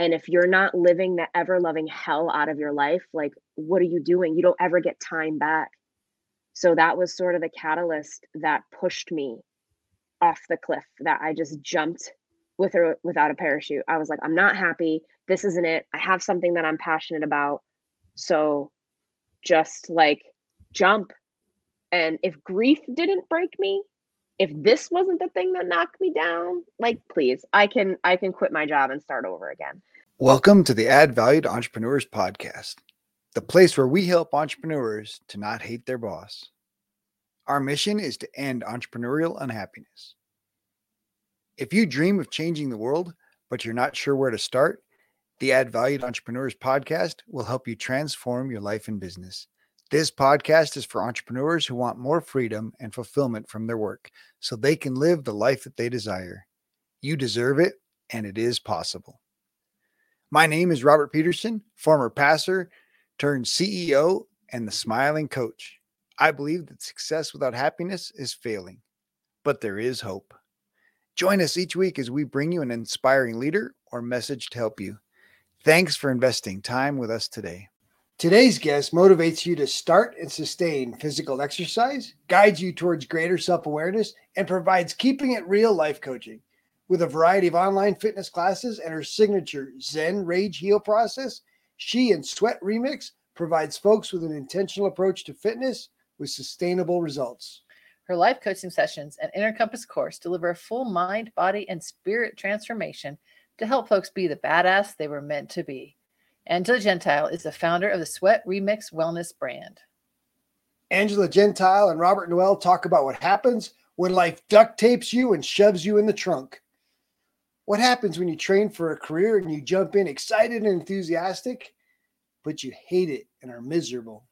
And if you're not living the ever loving hell out of your life, like, what are you doing? You don't ever get time back. So that was sort of the catalyst that pushed me off the cliff that I just jumped with or without a parachute. I was like, I'm not happy. This isn't it. I have something that I'm passionate about. So just like jump. And if grief didn't break me, if this wasn't the thing that knocked me down, like please, I can I can quit my job and start over again. Welcome to the Add Value to Entrepreneurs podcast, the place where we help entrepreneurs to not hate their boss. Our mission is to end entrepreneurial unhappiness. If you dream of changing the world, but you're not sure where to start, the Add Value to Entrepreneurs podcast will help you transform your life and business. This podcast is for entrepreneurs who want more freedom and fulfillment from their work so they can live the life that they desire. You deserve it, and it is possible. My name is Robert Peterson, former passer turned CEO and the smiling coach. I believe that success without happiness is failing, but there is hope. Join us each week as we bring you an inspiring leader or message to help you. Thanks for investing time with us today. Today's guest motivates you to start and sustain physical exercise, guides you towards greater self awareness, and provides keeping it real life coaching. With a variety of online fitness classes and her signature Zen Rage Heal process, she and Sweat Remix provides folks with an intentional approach to fitness with sustainable results. Her life coaching sessions and Inner Compass course deliver a full mind, body, and spirit transformation to help folks be the badass they were meant to be. Angela Gentile is the founder of the Sweat Remix Wellness brand. Angela Gentile and Robert Noelle talk about what happens when life duct tapes you and shoves you in the trunk. What happens when you train for a career and you jump in excited and enthusiastic, but you hate it and are miserable?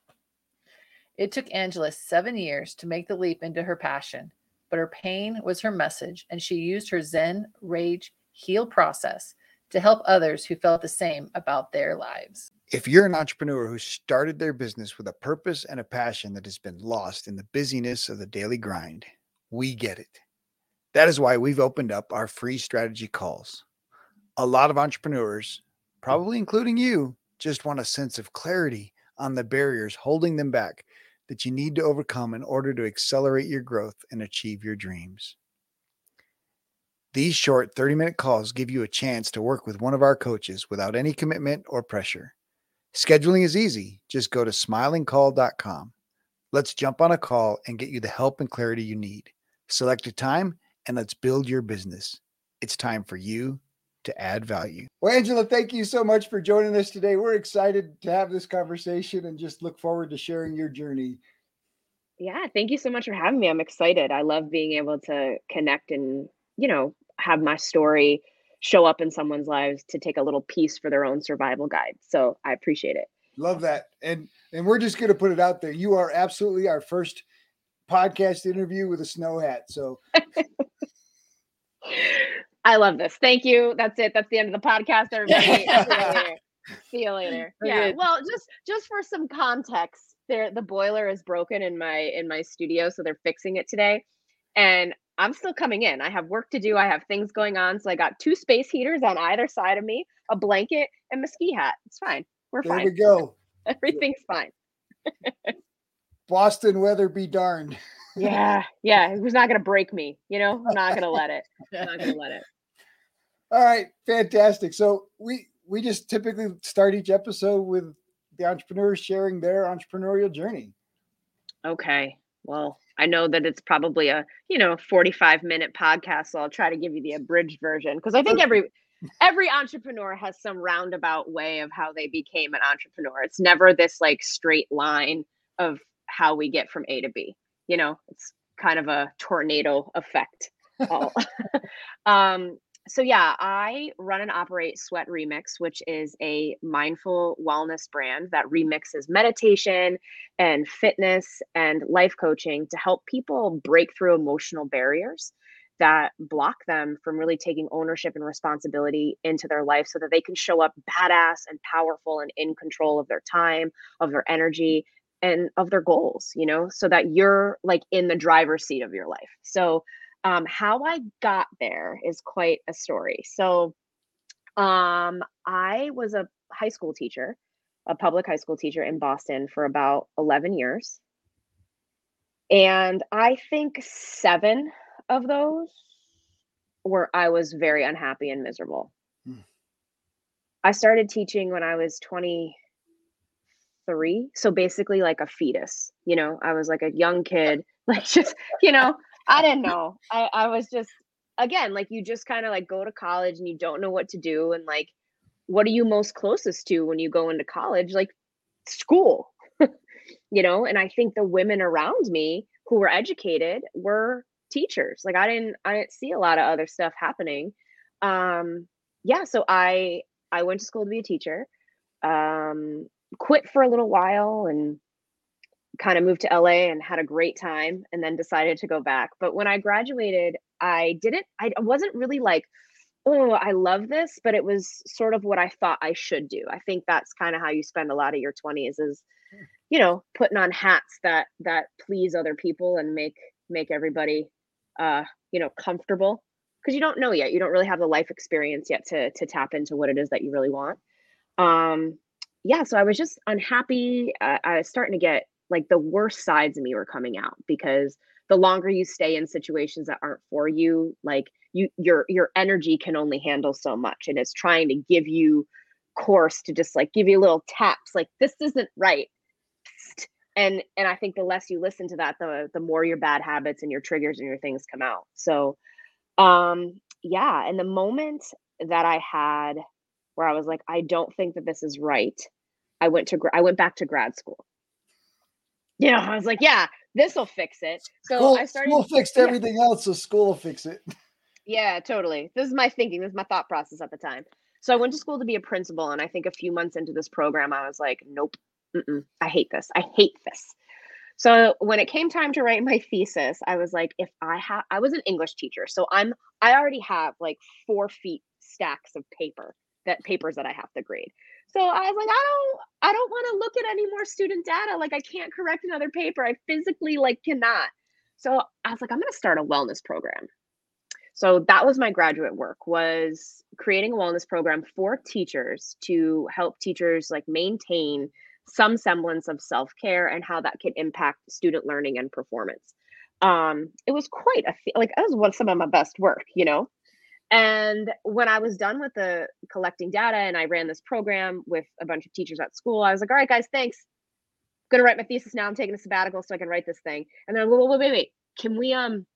It took Angela seven years to make the leap into her passion, but her pain was her message, and she used her Zen Rage Heal process to help others who felt the same about their lives. If you're an entrepreneur who started their business with a purpose and a passion that has been lost in the busyness of the daily grind, we get it. That is why we've opened up our free strategy calls. A lot of entrepreneurs, probably including you, just want a sense of clarity on the barriers holding them back that you need to overcome in order to accelerate your growth and achieve your dreams. These short 30 minute calls give you a chance to work with one of our coaches without any commitment or pressure. Scheduling is easy. Just go to smilingcall.com. Let's jump on a call and get you the help and clarity you need. Select a time and let's build your business. It's time for you to add value. Well, Angela, thank you so much for joining us today. We're excited to have this conversation and just look forward to sharing your journey. Yeah, thank you so much for having me. I'm excited. I love being able to connect and, you know, have my story show up in someone's lives to take a little piece for their own survival guide. So I appreciate it. Love that. And and we're just going to put it out there. You are absolutely our first podcast interview with a snow hat. So I love this. Thank you. That's it. That's the end of the podcast, everybody. See you later. See you later. Yeah. Well, just just for some context, there the boiler is broken in my in my studio, so they're fixing it today. And I'm still coming in. I have work to do. I have things going on. So I got two space heaters on either side of me, a blanket, and my ski hat. It's fine. We're there fine. There we go. Everything's fine. Boston weather be darned. Yeah, yeah. It was not gonna break me. You know, I'm not gonna let it. I'm not gonna let it. All right, fantastic. So we we just typically start each episode with the entrepreneurs sharing their entrepreneurial journey. Okay. Well, I know that it's probably a, you know, 45 minute podcast, so I'll try to give you the abridged version because I think every every entrepreneur has some roundabout way of how they became an entrepreneur. It's never this like straight line of how we get from A to B. You know, it's kind of a tornado effect. um, so yeah, I run and operate Sweat Remix, which is a mindful wellness brand that remixes meditation and fitness and life coaching to help people break through emotional barriers that block them from really taking ownership and responsibility into their life so that they can show up badass and powerful and in control of their time, of their energy, and of their goals, you know, so that you're like in the driver's seat of your life. So um, how I got there is quite a story. So, um, I was a high school teacher, a public high school teacher in Boston for about 11 years. And I think seven of those where I was very unhappy and miserable. Hmm. I started teaching when I was 23. So basically, like a fetus, you know, I was like a young kid, like just, you know, I didn't know. I, I was just, again, like you just kind of like go to college and you don't know what to do. And like, what are you most closest to when you go into college? Like school, you know? And I think the women around me who were educated were teachers. Like I didn't I didn't see a lot of other stuff happening. Um yeah, so I I went to school to be a teacher. Um quit for a little while and kind of moved to LA and had a great time and then decided to go back. But when I graduated, I didn't I wasn't really like oh, I love this, but it was sort of what I thought I should do. I think that's kind of how you spend a lot of your 20s is hmm. you know, putting on hats that that please other people and make make everybody uh, you know, comfortable because you don't know yet. You don't really have the life experience yet to to tap into what it is that you really want. Um, yeah, so I was just unhappy. Uh, I was starting to get like the worst sides of me were coming out because the longer you stay in situations that aren't for you, like you your your energy can only handle so much and it's trying to give you course to just like give you little taps like this isn't right and and i think the less you listen to that the the more your bad habits and your triggers and your things come out so um yeah and the moment that i had where i was like i don't think that this is right i went to i went back to grad school you know i was like yeah this will fix it so school, i started school fixed yeah. everything else so school will fix it yeah totally this is my thinking this is my thought process at the time so i went to school to be a principal and i think a few months into this program i was like nope Mm-mm, I hate this. I hate this. So when it came time to write my thesis, I was like, if I have, I was an English teacher, so I'm, I already have like four feet stacks of paper that papers that I have to grade. So I was like, I don't, I don't want to look at any more student data. Like I can't correct another paper. I physically like cannot. So I was like, I'm going to start a wellness program. So that was my graduate work was creating a wellness program for teachers to help teachers like maintain some semblance of self care and how that can impact student learning and performance. Um, it was quite a like that was one some of my best work, you know. And when I was done with the collecting data and I ran this program with a bunch of teachers at school, I was like, all right, guys, thanks. I'm gonna write my thesis now. I'm taking a sabbatical so I can write this thing. And then, wait, wait, wait, wait. Can we um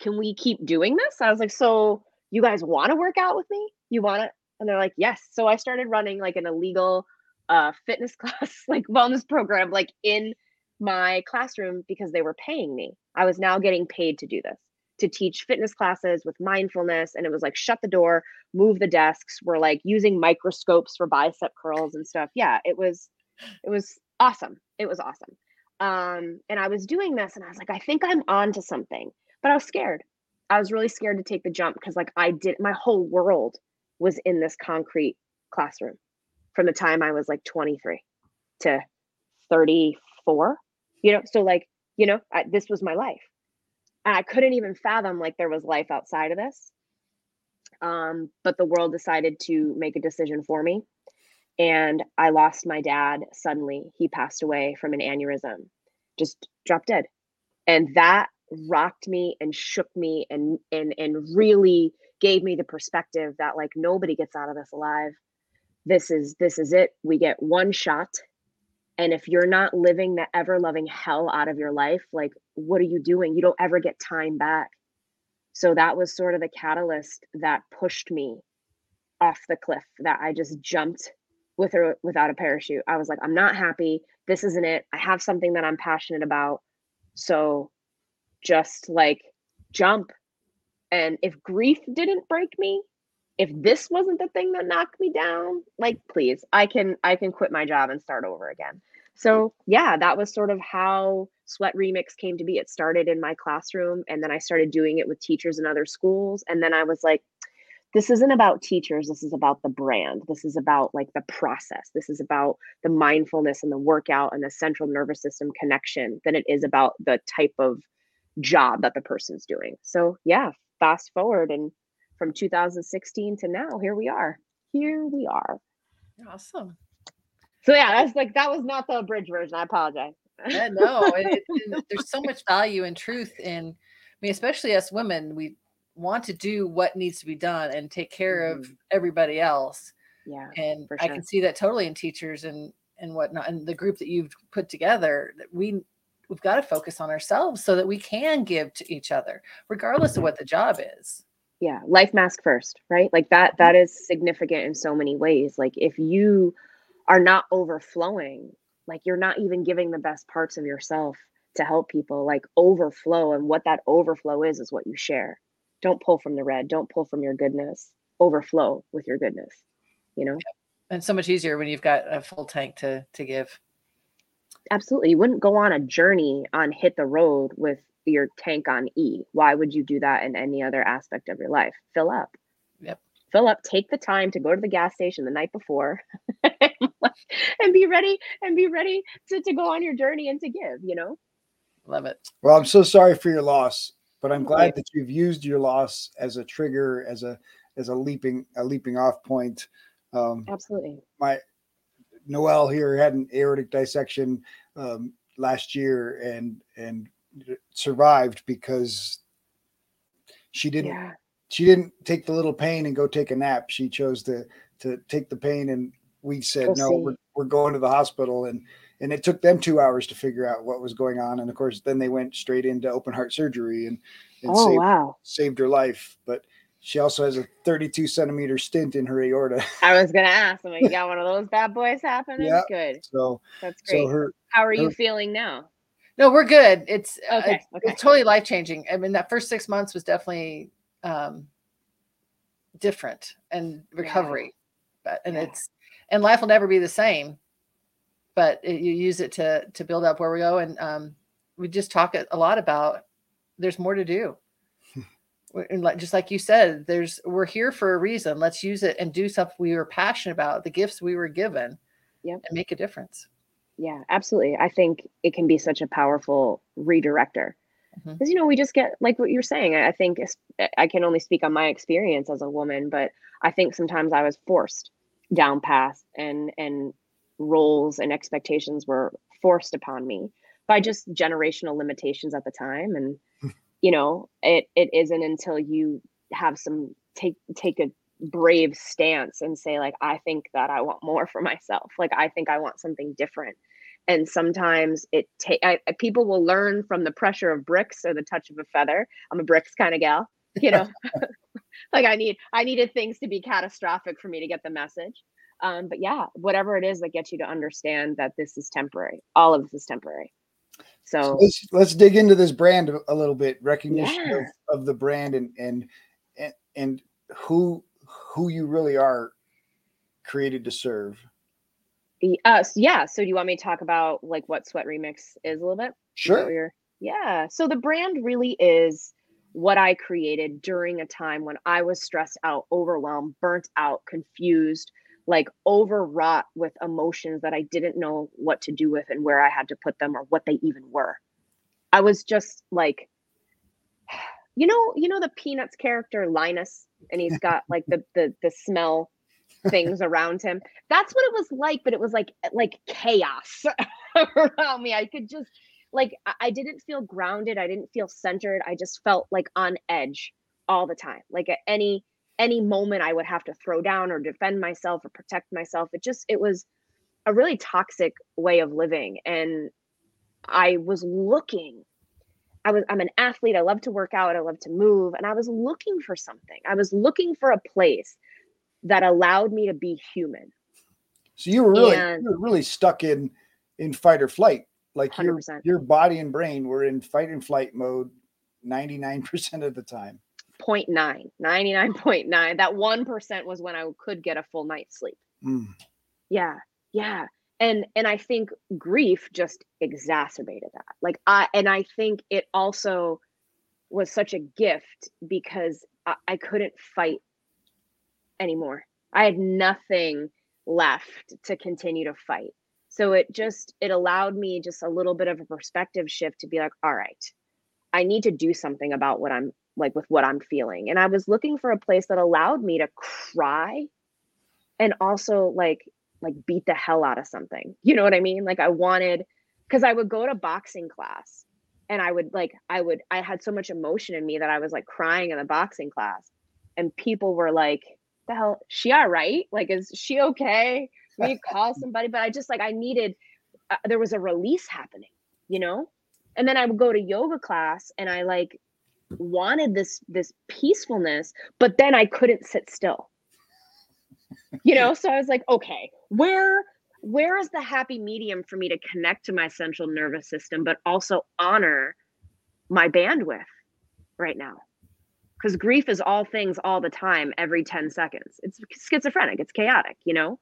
can we keep doing this? I was like, so you guys want to work out with me? You want to? And they're like, yes. So I started running like an illegal uh, fitness class, like wellness program, like in my classroom because they were paying me. I was now getting paid to do this, to teach fitness classes with mindfulness. And it was like, shut the door, move the desks. We're like using microscopes for bicep curls and stuff. Yeah, it was, it was awesome. It was awesome. Um, and I was doing this and I was like, I think I'm on to something, but I was scared. I was really scared to take the jump because like I did my whole world was in this concrete classroom from the time I was like 23 to 34, you know, so like, you know, I, this was my life. I couldn't even fathom like there was life outside of this. Um, but the world decided to make a decision for me. And I lost my dad suddenly. He passed away from an aneurysm, just dropped dead. And that rocked me and shook me and and and really gave me the perspective that like nobody gets out of this alive this is this is it we get one shot and if you're not living the ever loving hell out of your life like what are you doing? You don't ever get time back. So that was sort of the catalyst that pushed me off the cliff that i just jumped with or without a parachute. I was like i'm not happy. This isn't it. I have something that i'm passionate about. So just like jump. And if grief didn't break me if this wasn't the thing that knocked me down like please i can i can quit my job and start over again so yeah that was sort of how sweat remix came to be it started in my classroom and then i started doing it with teachers in other schools and then i was like this isn't about teachers this is about the brand this is about like the process this is about the mindfulness and the workout and the central nervous system connection than it is about the type of job that the person's doing so yeah fast forward and from 2016 to now, here we are. here we are. Awesome. So yeah, that's like that was not the abridged version. I apologize. Yeah, no, it, it, there's so much value and truth in. I mean, especially us women, we want to do what needs to be done and take care of Mhm. everybody else. Yeah. And for I can see that totally in teachers and and whatnot, and the group that you've put together. That we we've got to focus on ourselves so that we can give to each other, regardless of what the job is. yeah life mask first right like that that is significant in so many ways like if you are not overflowing. Like you're not even giving the best parts of yourself to help people. Like overflow and what that overflow is is what you share. Don't pull from the red. Don't pull from your goodness. Overflow with your goodness you know? And so much easier when you've got a full tank to to give. absolutely. You wouldn't go on a journey on hit the road with your tank on e. Why would you do that in any other aspect of your life? Fill up. Yep. fill up. Take the time to go to the gas station the night before and be ready and be ready to, to go on your journey and to give you know Love it. Well, I'm so sorry for your loss, but I'm glad that you've used your loss as a trigger, as a as a leaping a leaping off point. Um, absolutely my Noelle here had an aortic dissection um, last year and and survived because she didn't yeah she didn't take the little pain and go take a nap. She chose to to take the pain and we said Go no, we're, we're going to the hospital and and it took them two hours to figure out what was going on. And of course, then they went straight into open heart surgery and, and oh saved, wow saved her life. But she also has a 32 centimeter stent in her aorta. i was gonna ask I'm like, you got one of those bad boys happening Yeah. good So that's great so her how are you feeling now No, we're good. It's uh, Okay, it's, okay. it's totally life changing. I mean, that first six months was definitely um, different and recovery, but and Yeah. it's and life will never be the same. But it, you use it to to build up where we go, and um, we just talk a lot about there's more to do. And like, just like you said, there's we're here for a reason. Let's use it and do something we were passionate about, the gifts we were given, Yep. and make a difference. Yeah, absolutely. I think it can be such a powerful redirector. Because, you know, we just get like what you're saying. I think I can only speak on my experience as a woman, but I think sometimes I was forced down paths and and roles and expectations were forced upon me by just generational limitations at the time. And hmm. you know, it it isn't until you have some take take a brave stance and say like I think that I want more for myself. Like I think I want something different and sometimes it take people will learn from the pressure of bricks or the touch of a feather i'm a bricks kind of gal you know like i need i needed things to be catastrophic for me to get the message um, but yeah whatever it is that gets you to understand that this is temporary all of this is temporary So so let's let's dig into this brand a- little bit. Recognition Yeah. of, of the brand and and and and who who you really are created to serve. y- uh, yeah so do you want me to talk about like what sweat remix is a little bit Is that what Sure. Yeah. So the brand really is what I created during a time when I was stressed out, overwhelmed, burnt out, confused, like overwrought with emotions that I didn't know what to do with and where I had to put them or what they even were. I was just like, you know, you know the Peanuts character Linus, and he's got like the the the smell things around him. That's what it was like, but it was like like chaos around me. I could just like I- didn't feel grounded. I didn't feel centered. I just felt like on edge all the time. Like at any any moment I would have to throw down or defend myself or protect myself. It just it was a really toxic way of living and I was looking I was I'm an athlete. I love to work out. I love to move and I was looking for something. I was looking for a place that allowed me to be human. So you were really And- you were really stuck in in fight or flight. Like your 100%. your body and brain were in fight and flight mode 99% of the time. 0.9, 99.9. That 1% was when I could get a full night's sleep. Mm. Yeah. Yeah. And and I think grief just exacerbated that. Like I and I think it also was such a gift because I, I couldn't fight anymore. I had nothing left to continue to fight. So it just it allowed me just a little bit of a perspective shift to be like, all right, I need to do something about what I'm like with what I'm feeling. And I was looking for a place that allowed me to cry and also like like beat the hell out of something. You know what I mean? Like I wanted because I would go to boxing class and I would like I would I had so much emotion in me that I was like crying in the boxing class and people were like the hell she all right like is she okay we call somebody but I just like I needed uh, there was a release happening you know? And then I would go to yoga class and I like wanted this this peacefulness but then I couldn't sit still. You know? So I was like okay where where is the happy medium for me to connect to my central nervous system but also honor my bandwidth right now? Because grief is all things all the time every 10 seconds. It's schizophrenic it's chaotic you know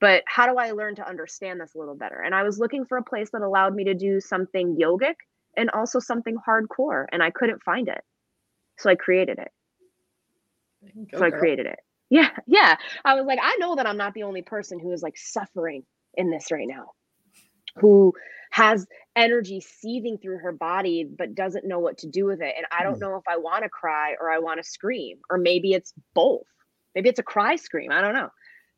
but how do i learn to understand this a little better and i was looking for a place that allowed me to do something yogic and also something hardcore and i couldn't find it so i created it Go, so i girl. created it yeah, yeah. I was like, I know that I'm not the only person who is like suffering in this right now, who has energy seething through her body but doesn't know what to do with it. And I don't mm. know if I want to cry or I want to scream, or maybe it's both. Maybe it's a cry scream. I don't know.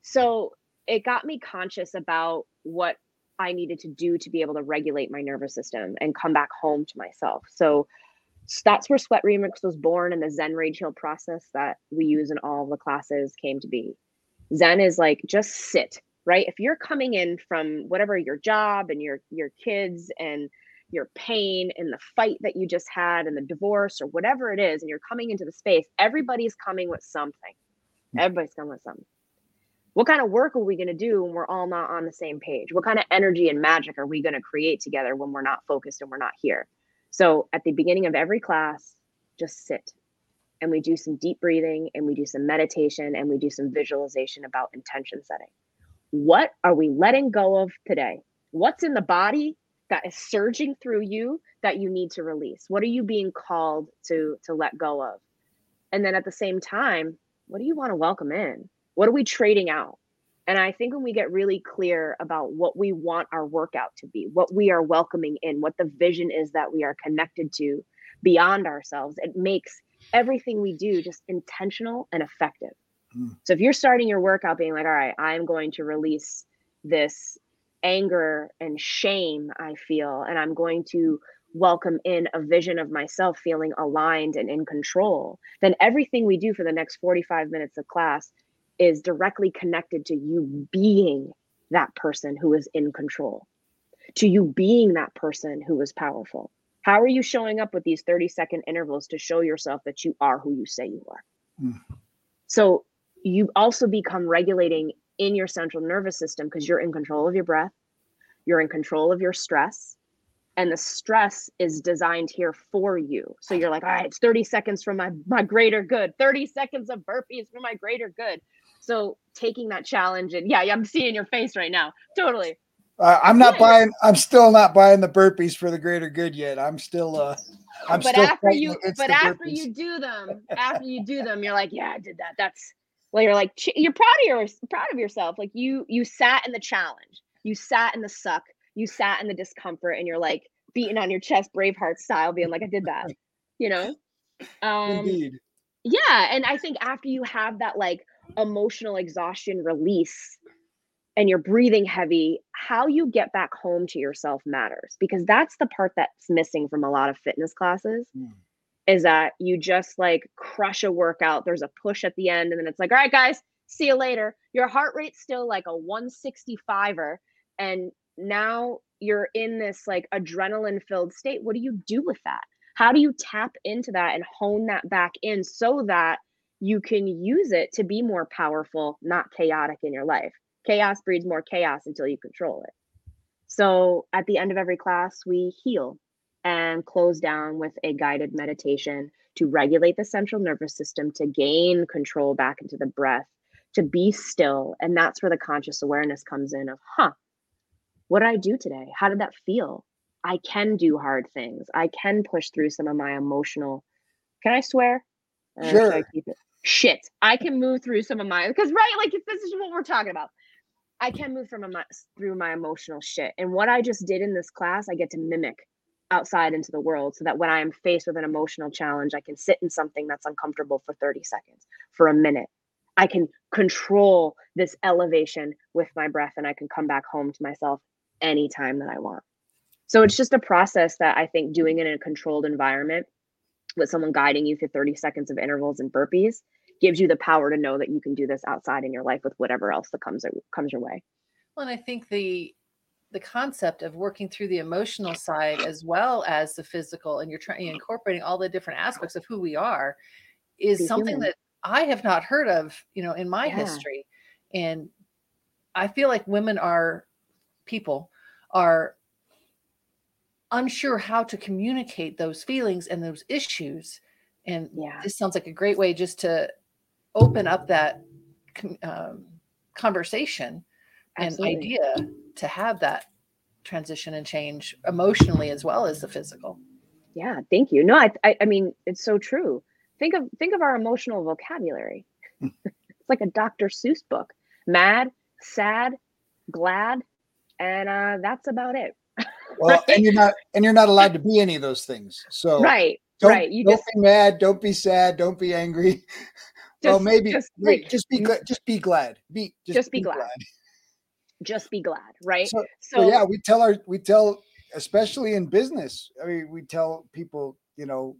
So it got me conscious about what I needed to do to be able to regulate my nervous system and come back home to myself. So that's where Sweat Remix was born and the Zen Rage Heal process that we use in all the classes came to be. Zen is like just sit, right? If you're coming in from whatever your job and your your kids and your pain and the fight that you just had and the divorce or whatever it is, and you're coming into the space, everybody's coming with something. Hmm. Everybody's coming with something. What kind of work are we going to do when we're all not on the same page? What kind of energy and magic are we going to create together when we're not focused and we're not here? So at the beginning of every class, just sit and we do some deep breathing and we do some meditation and we do some visualization about intention setting. What are we letting go of today? What's in the body that is surging through you that you need to release? What are you being called to to let go of? And then at the same time, what do you want to welcome in? What are we trading out? And I think when we get really clear about what we want our workout to be, what we are welcoming in, what the vision is that we are connected to beyond ourselves, it makes everything we do just intentional and effective. Mm. So if you're starting your workout being like, all right, I'm going to release this anger and shame I feel, and I'm going to welcome in a vision of myself feeling aligned and in control, then everything we do for the next 45 minutes of class is directly connected to you being that person who is in control, to you being that person who is powerful. How are you showing up with these 30 second intervals to show yourself that you are who you say you are? Mm. So you also become regulating in your central nervous system because you're in control of your breath, you're in control of your stress, and the stress is designed here for you. So you're like, all right, it's 30 seconds from my my greater good, 30 seconds of burpees for my greater good. So taking that challenge and yeah, I'm seeing your face right now. Totally. Uh, I'm not yeah. buying. I'm still not buying the burpees for the greater good yet. I'm still. uh I'm but still after you, but after burpees. you do them, after you do them, you're like, yeah, I did that. That's well, you're like, you're proud of your proud of yourself. Like you, you sat in the challenge. You sat in the suck. You sat in the discomfort, and you're like beating on your chest, Braveheart style, being like, I did that. You know. Um, Indeed. Yeah, and I think after you have that like emotional exhaustion release and you're breathing heavy, how you get back home to yourself matters because that's the part that's missing from a lot of fitness classes. Mm. Is that you just like crush a workout, there's a push at the end, and then it's like, all right, guys, see you later. Your heart rate's still like a 165er, and now you're in this like adrenaline filled state. What do you do with that? How do you tap into that and hone that back in so that you can use it to be more powerful, not chaotic in your life. Chaos breeds more chaos until you control it. So at the end of every class, we heal and close down with a guided meditation to regulate the central nervous system, to gain control back into the breath, to be still. And that's where the conscious awareness comes in of, huh, what did I do today? How did that feel? I can do hard things. I can push through some of my emotional. Can I swear? Uh, sure. I keep it? Shit, I can move through some of my because right, like if this is what we're talking about. I can move from my through my emotional shit. And what I just did in this class, I get to mimic outside into the world so that when I am faced with an emotional challenge, I can sit in something that's uncomfortable for 30 seconds, for a minute. I can control this elevation with my breath and I can come back home to myself anytime that I want. So it's just a process that I think doing it in a controlled environment with someone guiding you through 30 seconds of intervals and burpees gives you the power to know that you can do this outside in your life with whatever else that comes comes your way. Well, and I think the the concept of working through the emotional side as well as the physical and you're trying incorporating all the different aspects of who we are is Be something human. that I have not heard of, you know, in my Yeah. history. And I feel like women are people are unsure how to communicate those feelings and those issues. And Yeah. this sounds like a great way just to open up that um, conversation Absolutely. an idea to have that transition and change emotionally as well as the physical. Yeah, thank you. No, I, I I mean it's so true. Think of think of our emotional vocabulary. it's like a Dr. Seuss book. Mad, sad, glad, and uh that's about it. Well, and you're not and you're not allowed to be any of those things. So right. don't, right. You don't just be mad, don't be sad, don't be angry. well, maybe just wait, like just be glad. Just be glad. Be just, Just be glad. just be glad, right? So, So, so yeah, we tell our we tell especially in business. I mean, we tell people, you know,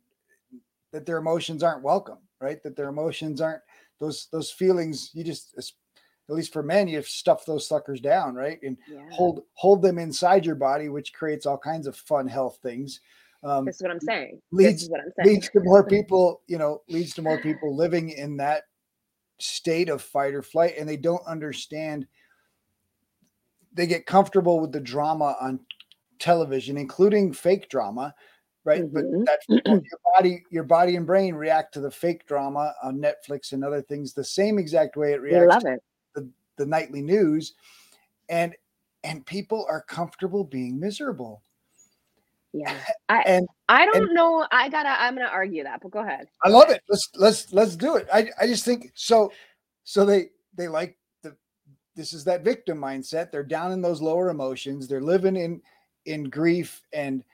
that their emotions aren't welcome, right? That their emotions aren't those those feelings. You just at least for men, you stuff those suckers down, right? And yeah, hold hold them inside your body, which creates all kinds of fun health things. Um, this is what I'm saying. leads- this is what I'm saying. leads to more people, you know, leads to more people living in that state of fight or flight, and they don't understand. They get comfortable with the drama on television, including fake drama, right? Mhm. But your body, your body and brain react to the fake drama on Netflix and other things the same exact way it reacts love it. The nightly news, and and people are comfortable being miserable. Yeah. I And I don't know. I gotta I'm gonna argue that, but go ahead. I love it. Let's let's let's do it. I I just think so. So they they like the this is that victim mindset. They're down in those lower emotions. They're living in in grief and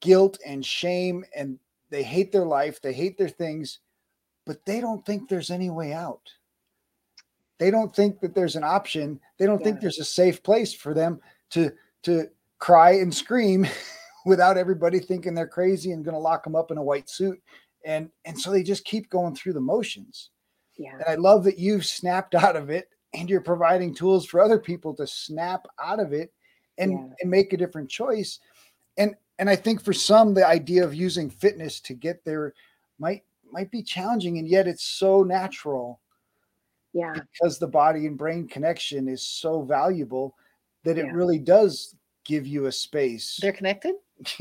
guilt and shame, and they hate their life. They hate their things, but they don't think there's any way out. They don't think that there's an option. They don't think there's a safe place for them to to cry and scream without everybody thinking they're crazy and going to lock them up in a white suit and and so they just keep going through the motions Yeah. and i love that you've snapped out of it and you're providing tools for other people to snap out of it and Yeah. and make a different choice and and i think for some the idea of using fitness to get there might might be challenging and yet it's so natural Yeah. because the body and brain connection is so valuable that it Yeah. really does give you a space They're connected?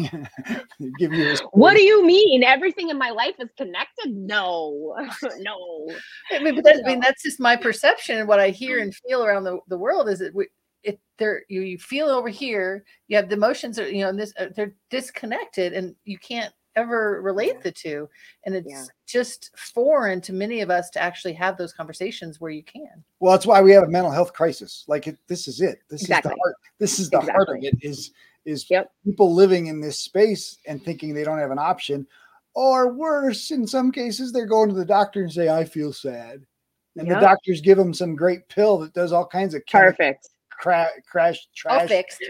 give you a What do you mean? Everything in my life is connected? No. no. I mean, but that, I mean, that's just my perception. and What I hear and feel around the, the world is that we, it, they're, you, you feel over here, you have the emotions, are, you know, and this, uh, they're disconnected and you can't ever relate Yeah. the two. And it's Yeah. just foreign to many of us to actually have those conversations where you can. Well, that's why we have a mental health crisis. Like it, this is it. This is the heart. This is the heart of it. Is is Yep. people living in this space and thinking they don't have an option, or worse, in some cases, they're going to the doctor and say, "I feel sad," and Yep. the doctors give them some great pill that does all kinds of Perfect. cra- crash All trash. fixed.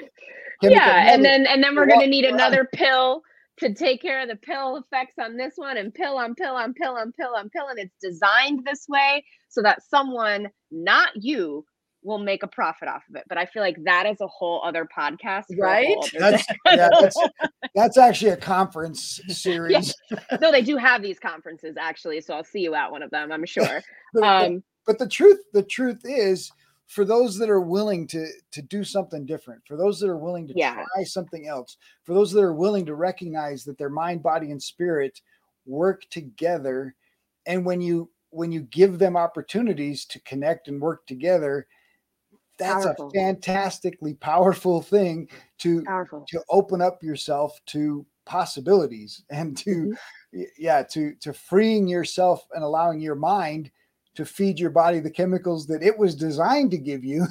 yeah, and then and then we're gonna need well, another pill to take care of the pill effects on this one, and pill on pill on pill on pill on pill, and it's designed this way so that someone, not you, will make a profit off of it. But I feel like that is a whole other podcast, Right? other that's yeah, that's that's actually a conference series. no, they do have these conferences actually, so I'll see you at one of them, I'm sure. But- but- Um, but the truth the truth is for those that are willing to to do something different for those that are willing to Yeah. try something else for those that are willing to recognize that their mind body and spirit work together and when you when you give them opportunities to connect and work together that's Powerful. a fantastically powerful thing to powerful. to open up yourself to possibilities and to Mhm. yeah to to freeing yourself and allowing your mind to feed your body the chemicals that it was designed to give you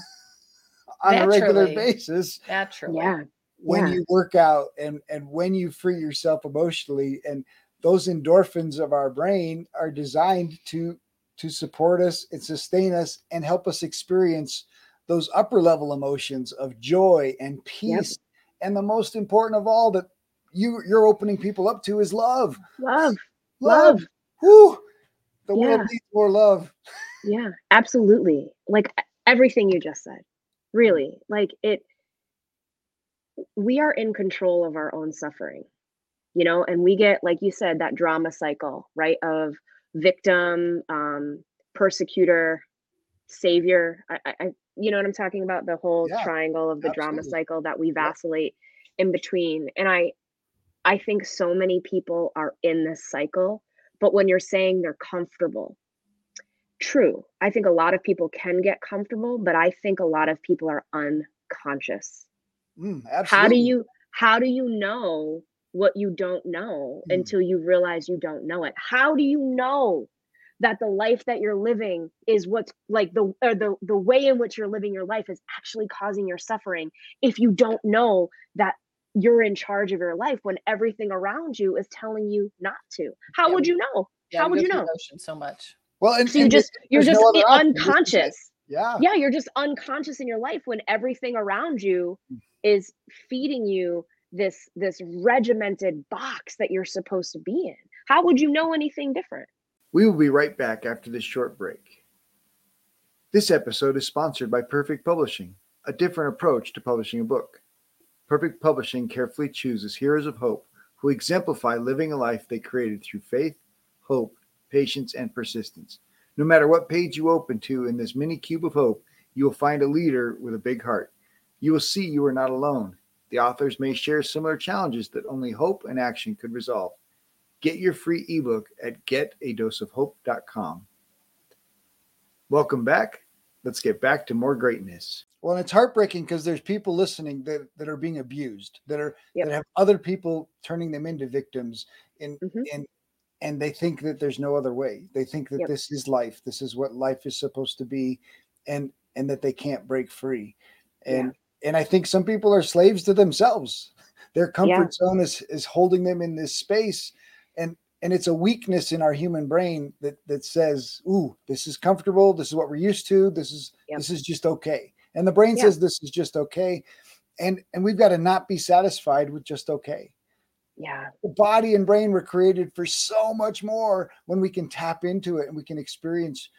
on a regular basis Naturally. Yeah. when Yeah. you work out and and when you free yourself emotionally and those endorphins of our brain are designed to to support us and sustain us and help us experience those upper level emotions of joy and peace. Yep. And the most important of all that you you're opening people up to is love. Love. Love. love. The yeah. world needs more love. Yeah, absolutely. Like everything you just said. Really. Like it we are in control of our own suffering. You know, and we get like you said that drama cycle, right? Of victim, um, persecutor, savior. I, I, you know what I'm talking about? The whole yeah, triangle of the absolutely. drama cycle that we vacillate in between. And I, I think so many people are in this cycle. But when you're saying they're comfortable, true. I think a lot of people can get comfortable, but I think a lot of people are unconscious. Mm, how do you how do you know what you don't know mm. until you realize you don't know it? How do you know that the life that you're living is what's like the or the the way in which you're living your life is actually causing your suffering if you don't know that you're in charge of your life when everything around you is telling you not to. How yeah, would you know? Yeah, how would you know? so much. Well and so you and just you're just no unconscious. yeah. Yeah you're just unconscious in your life when everything around you is feeding you this this regimented box that you're supposed to be in. How would you know anything different? We will be right back after this short break. This episode is sponsored by Perfect Publishing, a different approach to publishing a book. Perfect Publishing carefully chooses heroes of hope who exemplify living a life they created through faith, hope, patience, and persistence. No matter what page you open to in this mini cube of hope, you will find a leader with a big heart. You will see you are not alone. The authors may share similar challenges that only hope and action could resolve. Get your free ebook at getadoseofhope.com. Welcome back. Let's get back to more greatness. Well, it's heartbreaking because there's people listening that, that are being abused, that are yep. that have other people turning them into victims, and mm-hmm. and and they think that there's no other way. They think that yep. this is life. This is what life is supposed to be, and and that they can't break free. And yeah. and I think some people are slaves to themselves. Their comfort yeah. zone is is holding them in this space and and it's a weakness in our human brain that that says ooh this is comfortable. This is what we're used to. This is yep. this is just okay. And the brain says this is just okay. And and we've got to not be satisfied with just okay. Yeah. The body and brain were created for so much more when we can tap into it and we can experience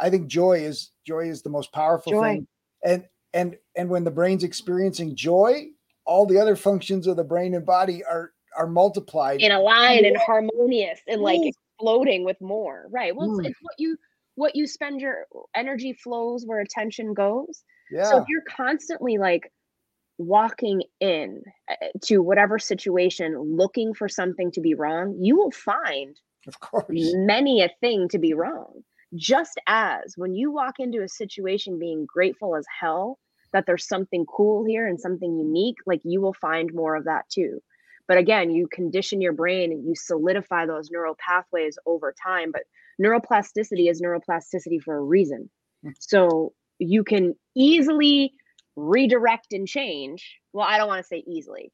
i think joy is joy is the most powerful joy. thing. And and and when the brain's experiencing joy all the other functions of the brain and body are are multiplied in a line and harmonious and like Ooh. exploding with more. Right. Well, it's, it's, what you what you spend your energy flows where attention goes. Yeah. So if you're constantly like walking in eh, to whatever situation looking for something to be wrong, you will find of course many a thing to be wrong. Just as when you walk into a situation being grateful as hell that there's something cool here and something unique, like you will find more of that too. But again, you condition your brain and you solidify those neural pathways over time. But neuroplasticity is neuroplasticity for a reason. Hmm. So you can easily redirect and change. Well, I don't want to say easily.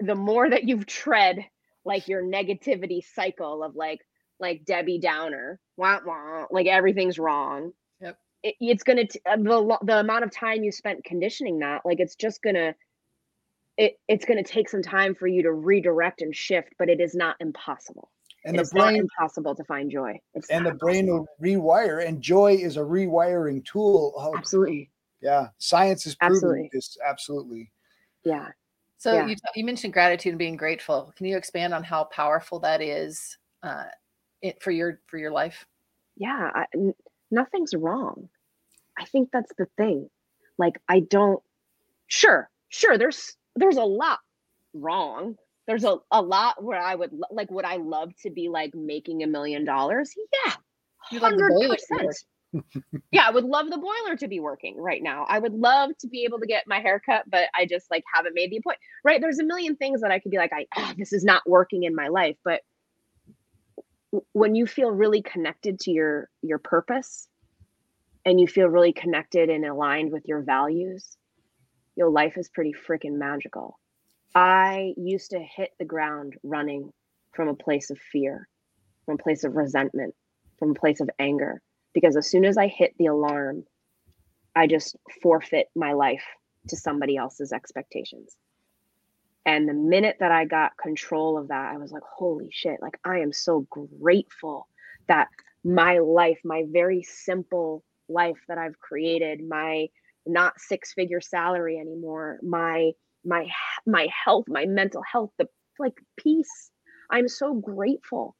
The more that you've tread like your negativity cycle of like like Debbie Downer, wah, wah, like everything's wrong. Yep. It, it's gonna t- uh, the the amount of time you spent conditioning that, like it's just gonna it, it's going to take some time for you to redirect and shift, but it is not impossible. And it the brain is impossible to find joy. It's and the brain will rewire, and joy is a rewiring tool. Oh, absolutely. Yeah, science is proving absolutely. this. Absolutely. Yeah. So yeah. you you mentioned gratitude and being grateful. Can you expand on how powerful that is uh, it, for your for your life? Yeah, I, n- nothing's wrong. I think that's the thing. Like I don't. Sure, sure. There's there's a lot wrong. There's a, a lot where I would like would I love to be like making a million dollars? Yeah. Hundred percent. yeah, I would love the boiler to be working right now. I would love to be able to get my hair cut, but I just like haven't made the appointment. Right? There's a million things that I could be like, I oh, this is not working in my life. But when you feel really connected to your your purpose and you feel really connected and aligned with your values, your life is pretty freaking magical. I used to hit the ground running from a place of fear, from a place of resentment, from a place of anger because as soon as I hit the alarm, I just forfeit my life to somebody else's expectations. And the minute that I got control of that, I was like, holy shit, like I am so grateful that my life, my very simple life that I've created, my not six figure salary anymore, my my my health, my mental health, the like peace. I'm so grateful.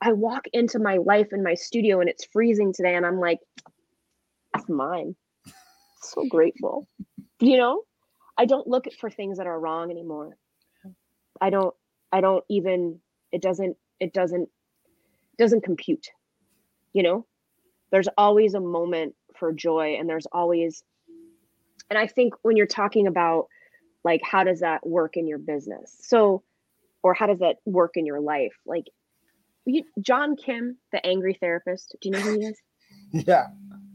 I walk into my life in my studio and it's freezing today and I'm like it's mine. So grateful. You know? I don't look for things that are wrong anymore. I don't I don't even it doesn't it doesn't doesn't compute. You know? There's always a moment for joy and there's always and I think when you're talking about like how does that work in your business? So or how does that work in your life? Like you, John Kim, the angry therapist, do you know who he is? Yeah.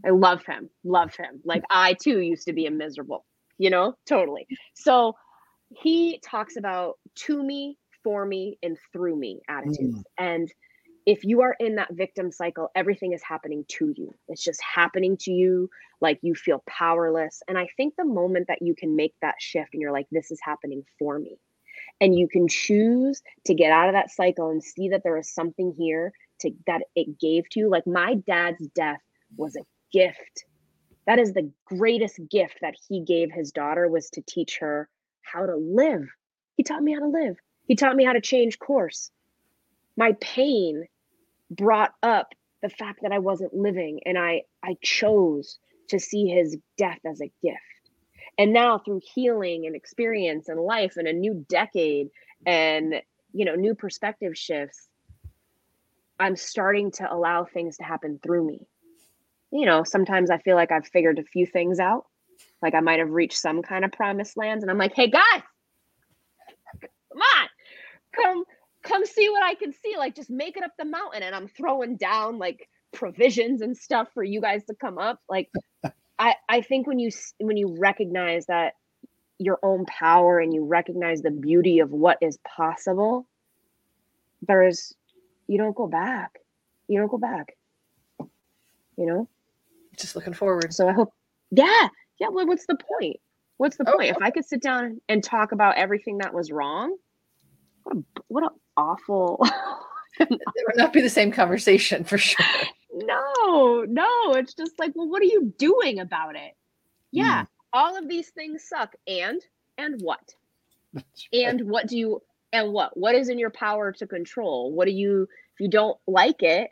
I love him. Love him. Like I too used to be a miserable, you know, totally. So he talks about to me, for me, and through me attitudes. Mm. And if you are in that victim cycle, everything is happening to you. It's just happening to you. Like you feel powerless. And I think the moment that you can make that shift and you're like, this is happening for me, and you can choose to get out of that cycle and see that there is something here to that it gave to you. Like my dad's death was a gift. That is the greatest gift that he gave his daughter was to teach her how to live. He taught me how to live. He taught me how to change course. My pain brought up the fact that I wasn't living and I I chose to see his death as a gift. And now through healing and experience and life and a new decade and you know new perspective shifts I'm starting to allow things to happen through me you know, sometimes I feel like I've figured a few things out. Like I might have reached some kind of promised lands, and I'm like, hey guys, come on, come come see what I can see. Like just make it up the mountain, and I'm throwing down like provisions and stuff for you guys to come up. Like I I think when you when you recognize that your own power and you recognize the beauty of what is possible, there is you don't go back. You don't go back. You know? just looking forward. So I hope, yeah, yeah. Well, what's the point? What's the oh, point? If I could sit down and talk about everything that was wrong, what a, what an awful. it would not be the same conversation for sure. No, no. It's just like, well, what are you doing about it? Yeah, mm. all of these things suck. And and what? Right. And what do you and what? What is in your power to control? What do you if you don't like it,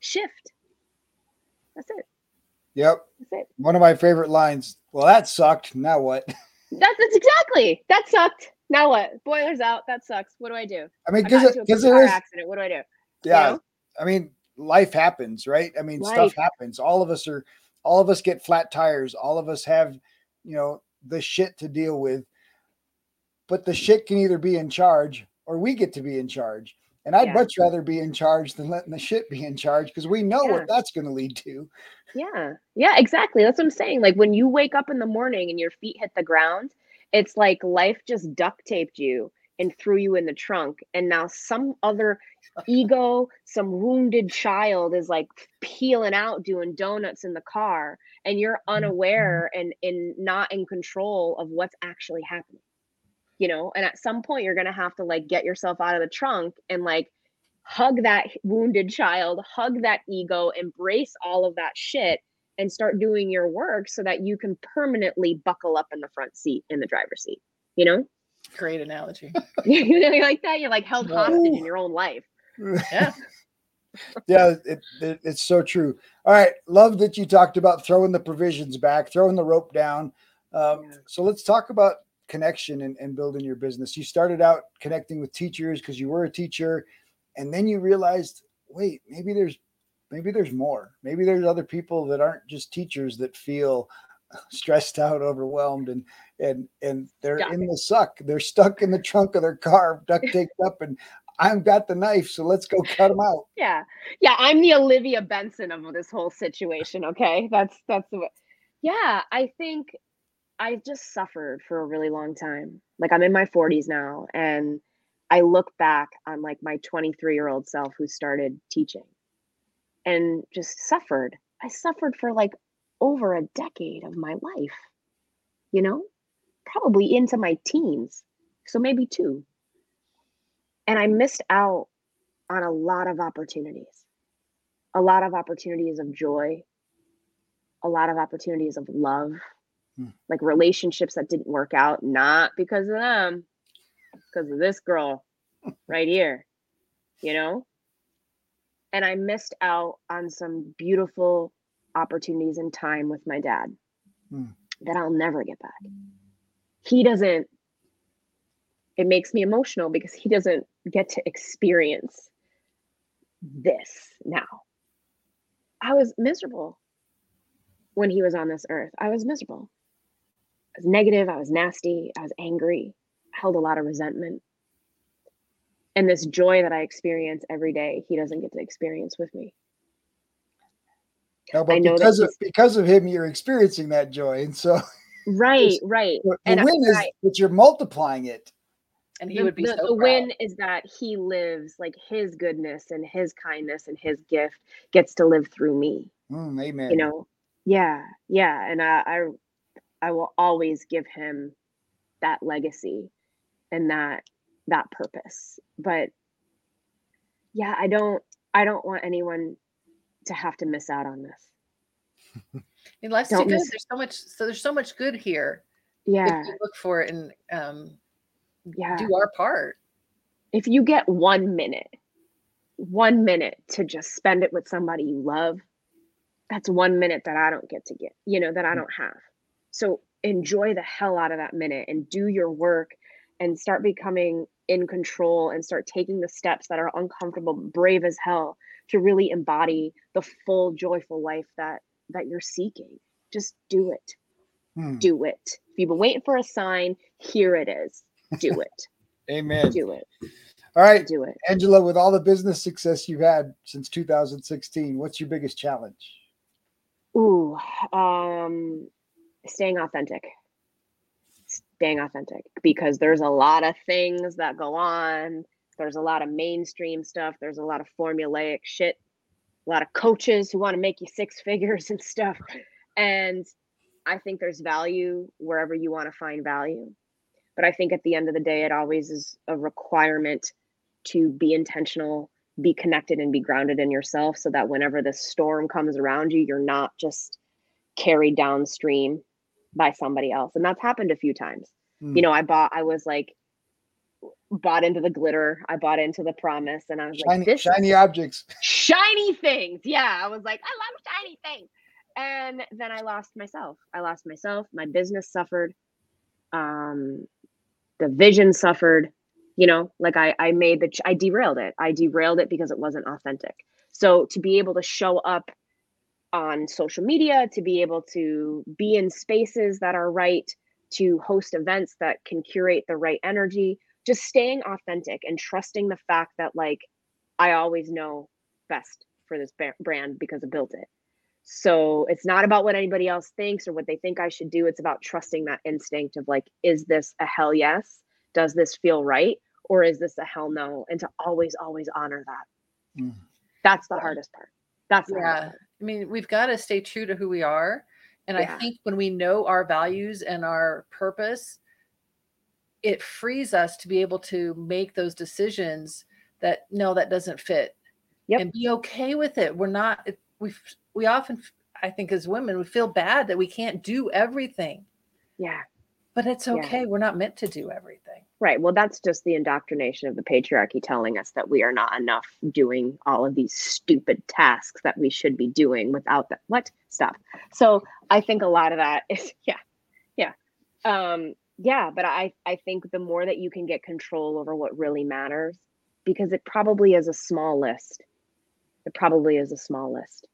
shift that's it. Yep. That's it. One of my favorite lines. Well, that sucked. Now what? That's, that's exactly. That sucked. Now what? Boilers out. That sucks. What do I do? I mean, because because there is accident. What do I do? Yeah. You know? I mean, life happens, right? I mean, life. stuff happens. All of us are. All of us get flat tires. All of us have, you know, the shit to deal with. But the shit can either be in charge or we get to be in charge. And I'd yeah. much rather be in charge than letting the shit be in charge because we know yeah. what that's going to lead to. Yeah. Yeah, exactly. That's what I'm saying. Like when you wake up in the morning and your feet hit the ground, it's like life just duct taped you and threw you in the trunk. And now some other ego, some wounded child is like peeling out doing donuts in the car and you're mm-hmm. unaware and, and not in control of what's actually happening you know and at some point you're going to have to like get yourself out of the trunk and like hug that wounded child hug that ego embrace all of that shit and start doing your work so that you can permanently buckle up in the front seat in the driver's seat you know? Great analogy. You know like that? You're like held hostage in your own life. Yeah. Yeah it, it, it's so true. All right love that you talked about throwing the provisions back throwing the rope down. Um, yeah. so let's talk about connection and, and building your business? You started out connecting with teachers because you were a teacher, and then you realized, wait, maybe there's maybe there's more. Maybe there's other people that aren't just teachers that feel stressed out, overwhelmed, and and and they're in the suck. They're stuck in the trunk of their car, duct taped up, and I've got the knife, so let's go cut them out. Yeah, yeah. I'm the Olivia Benson of this whole situation. Okay, that's that's the way. Yeah, I think I've just suffered for a really long time. Like I'm in my 40s now and I look back on like my 23 year old self who started teaching. And just suffered. I suffered for like over a decade of my life, you know, probably into my teens. So maybe two. And I missed out on a lot of opportunities, a lot of opportunities of joy, a lot of opportunities of love, Hmm. like relationships that didn't work out, not because of them, because of this girl right here, you know? And I missed out on some beautiful opportunities and time with my dad Hmm. that I'll never get back. He doesn't, it makes me emotional because he doesn't get to experience this now. I was miserable when he was on this earth. I was miserable. I was negative. I was nasty. I was angry. I held a lot of resentment. And this joy that I experience every day, he doesn't get to experience with me. No, but I know that because of because of him, you're experiencing that joy, and so Right, right. the, the And I- is right. that you're multiplying it. And he the, would be the, so the proud. win is that he lives like his goodness and his kindness and his gift gets to live through me. Mm, amen. you know yeah yeah and I, I i will always give him that legacy and that that purpose but yeah i don't i don't want anyone to have to miss out on this mean, life's too don't good. miss- There's so much. So there's so much good here. yeah look for it and um, yeah do our part. if you get one minute one minute to just spend it with somebody you love that's one minute that i don't get to get you know that i don't have so enjoy the hell out of that minute and do your work and start becoming in control and start taking the steps that are uncomfortable brave as hell to really embody the full joyful life that that you're seeking just do it Hmm. do it if you've been waiting for a sign here it is do it Amen. do it All right, do it Angela, with all the business success you've had since 2016, what's your biggest challenge? Ooh, um, staying authentic. Staying authentic because there's a lot of things that go on. There's a lot of mainstream stuff. There's a lot of formulaic shit. A lot of coaches who want to make you six figures and stuff. And I think there's value wherever you want to find value. But I think at the end of the day, it always is a requirement to be intentional, be connected, and be grounded in yourself so that whenever the storm comes around you, you're not just carried downstream by somebody else. And that's happened a few times. Hmm. You know, I bought, I was like, bought into the glitter, I bought into the promise, and I was shiny, like, this shiny objects. shiny things. Yeah, I was like, I love shiny things. And then I lost myself. I lost myself. My business suffered. Um, the vision suffered. You know, like I, I made the, ch- I derailed it. I derailed it because it wasn't authentic. So to be able to show up on social media, to be able to be in spaces that are right, to host events that can curate the right energy, just staying authentic and trusting the fact that like I always know best for this brand because I built it. So it's not about what anybody else thinks or what they think I should do. It's about trusting that instinct of like, is this a hell yes? Does this feel right? Or is this a hell no? And to always, always honor that. Mm. That's the Yeah. hardest part. That's the hardest Yeah. part. I mean, we've got to stay true to who we are. And I think when we know our values and our purpose, it frees us to be able to make those decisions that no, that doesn't fit. Yep. And be okay with it. We're not, we, we often, I think as women, we feel bad that we can't do everything, Yeah. But it's Yeah. okay. We're not meant to do everything. Right. Well, that's just the indoctrination of the patriarchy telling us that we are not enough doing all of these stupid tasks that we should be doing without that. What? Stop. So I think a lot of that is, yeah, yeah. Um, yeah, but I, I think the more that you can get control over what really matters, because it probably is a small list. It probably is a small list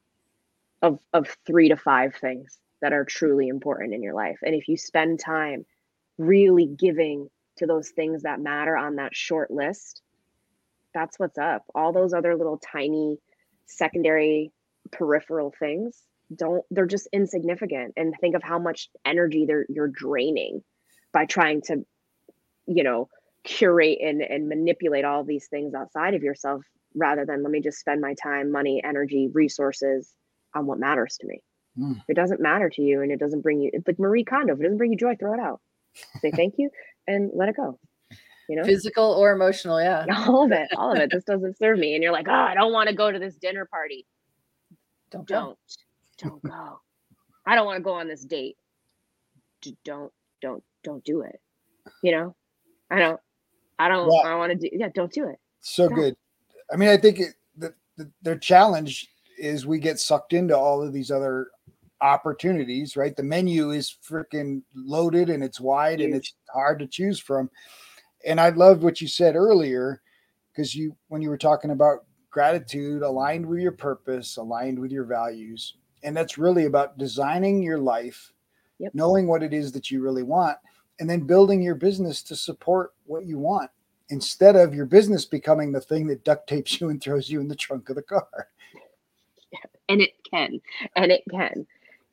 of of three to five things that are truly important in your life. And if you spend time really giving to those things that matter on that short list, that's what's up. All those other little tiny secondary peripheral things don't they're just insignificant and think of how much energy they're you're draining by trying to you know curate and and manipulate all these things outside of yourself rather than let me just spend my time, money, energy, resources on what matters to me. Mm. If it doesn't matter to you and it doesn't bring you, it's like Marie Kondo, if it doesn't bring you joy, throw it out. Say thank you and let it go. You know, Physical or emotional, yeah. all of it, all of it. This doesn't serve me. And you're like, oh, I don't want to go to this dinner party. Don't. Don't, don't go. I don't want to go on this date. D- Don't, don't, don't do it. You know, I don't, I don't, Yeah. I want to do. Yeah, don't do it. So Yeah. good. I mean, I think it, the, the, their challenge is we get sucked into all of these other opportunities, right? The menu is freaking loaded and it's wide and it's hard to choose from. And I loved what you said earlier because you, when you were talking about gratitude aligned with your purpose, aligned with your values, and that's really about designing your life, Yep. knowing what it is that you really want, and then building your business to support what you want instead of your business becoming the thing that duct tapes you and throws you in the trunk of the car. And it can, and it can,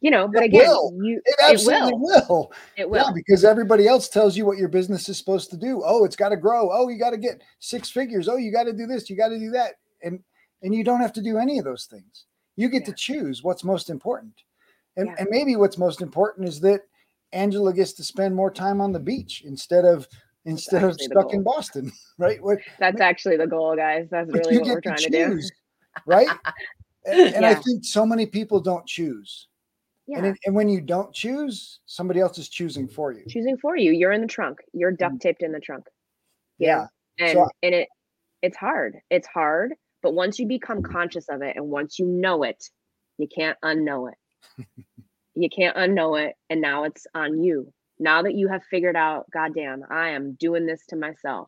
you know. But It again, will. you, It it absolutely will, will. it will. Yeah, because everybody else tells you what your business is supposed to do. Oh, it's got to grow. Oh, you got to get six figures. Oh, you got to do this. You got to do that. And and you don't have to do any of those things. You get to choose what's most important. And Yeah. and maybe what's most important is that Angela gets to spend more time on the beach instead of instead of stuck in. Boston, right? What That's actually the goal, guys. That's really what we're to trying to do. choose, right? And, and I think so many people don't choose. And, Yeah, it, and when you don't choose, somebody else is choosing for you. choosing for you. You're in the trunk. You're duct taped in the trunk. know? Mm. Yeah. and So- and it it's hard. It's hard, but once you become conscious of it and once you know it, you can't unknow it. you can't unknow it, and now it's on you. Now that you have figured out, goddamn, I am doing this to myself.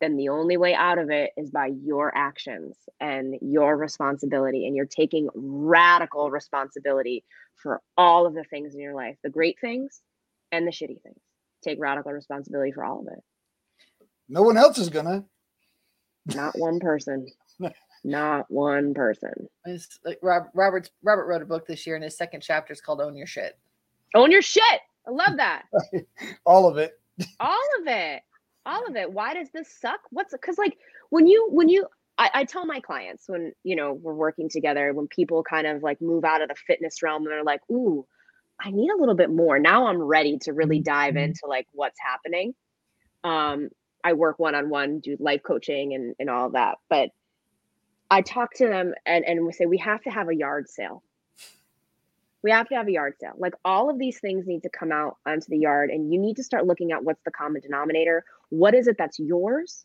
Then the only way out of it is by your actions and your responsibility. And you're taking radical responsibility for all of the things in your life, the great things and the shitty things. Take radical responsibility for all of it. No one else is gonna. Not one person. Not one person. It's like Rob, Robert's Robert wrote a book this year, and his second chapter is called "Own Your Shit." Own your shit. I love that. All of it. All of it. All of it. Why does this suck? What's because like when you when you I, I tell my clients when you know we're working together, when people kind of like move out of the fitness realm and they're like, ooh, I need a little bit more. Now I'm ready to really dive Mhm. into like what's happening. Um, I work one on one, do life coaching and, and all that. But I talk to them and, and we say we have to have a yard sale. We have to have a yard sale. Like all of these things need to come out onto the yard, and you need to start looking at what's the common denominator. What is it that's yours?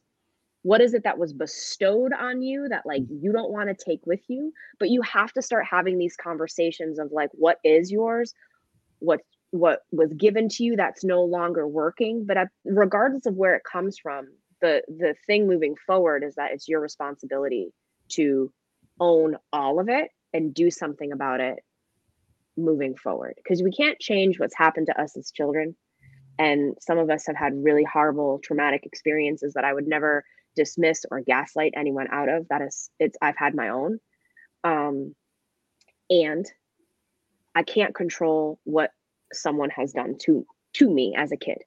What is it that was bestowed on you that like you don't want to take with you? But you have to start having these conversations of like what is yours, what what was given to you that's no longer working. But regardless of where it comes from, the the thing moving forward is that it's your responsibility to own all of it and do something about it moving forward because we can't change what's happened to us as children and some of us have had really horrible traumatic experiences that i would never dismiss or gaslight anyone out of that is it's i've had my own um and i can't control what someone has done to to me as a kid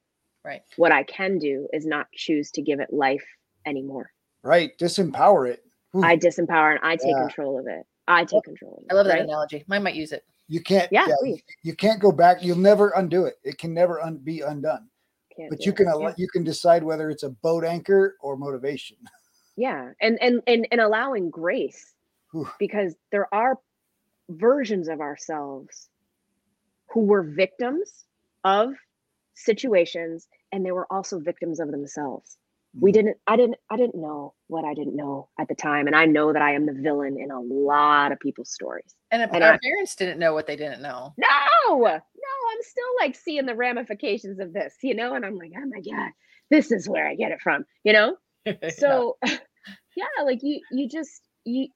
Right. what i can do is not choose to give it life anymore Right. Disempower it. Ooh, i disempower and i take Yeah. control of it i take control of it I love that right? analogy. Mine might use it. You can't. yeah, yeah, you can't go back. You'll never undo it. It can never un- be undone. Can't But you can Yeah. you can decide whether it's a boat anchor or motivation. yeah and and and, and allowing grace Whew. because there are versions of ourselves who were victims of situations and they were also victims of themselves we didn't i didn't i didn't know what i didn't know at the time. And i know that i am the villain in a lot of people's stories. And, And our I- parents didn't know what they didn't know. no! No i'm still like seeing the ramifications of this you know? And i'm like oh my god this is where i get it from you know? So yeah like you you just you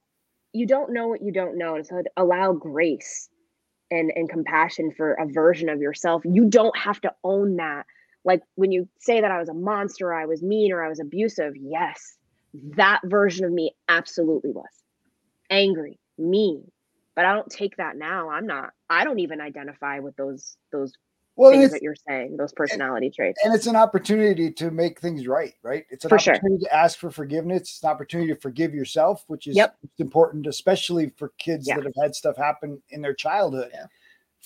you don't know what you don't know. And so allow grace and and compassion for a version of yourself. You don't have to own that like when you say that i was a monster or i was mean or i was abusive yes that version of me absolutely was angry mean but i don't take that now i'm not i don't even identify with those those well, things that you're saying, those personality traits. and it's an opportunity to make things right, right? It's an For sure. opportunity to ask for forgiveness. It's an opportunity to forgive yourself, which is Yep. important, especially for kids Yeah. that have had stuff happen in their childhood. Yeah.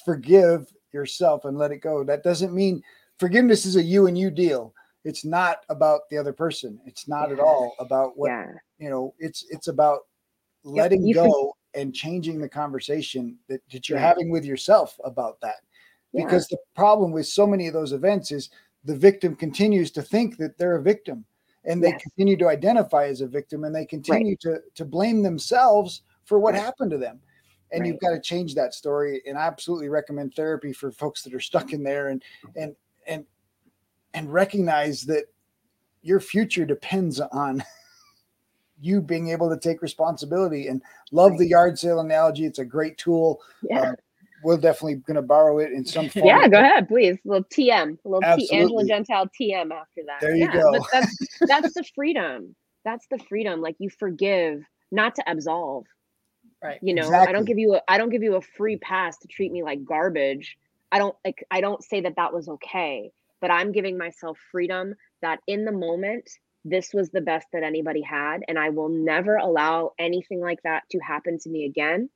Forgive yourself and let it go. That doesn't mean forgiveness is a you and you deal. It's not about the other person. It's not at all about what yeah. you know. It's it's about letting for- go and changing the conversation that, that you're Yeah. having with yourself about that Yeah. because the problem with so many of those events is the victim continues to think that they're a victim and they Yes. continue to identify as a victim and they continue to to blame themselves for what Right. happened to them and you've got to change that story and i absolutely recommend therapy for folks that are stuck in there and and and and recognize that your future depends on you being able to take responsibility and love Right. the yard sale analogy it's a great tool Yeah. uh, we're definitely going to borrow it in some form. yeah, go ahead, please. A little TM, a little T, Angela Gentile TM after that. There you yeah, go. But that's that's the freedom. That's the freedom. Like you forgive, not to absolve. Right. You know, I don't give you a I don't give you a free pass to treat me like garbage. I don't like I don't say that that was okay, but I'm giving myself freedom that in the moment this was the best that anybody had and I will never allow anything like that to happen to me again.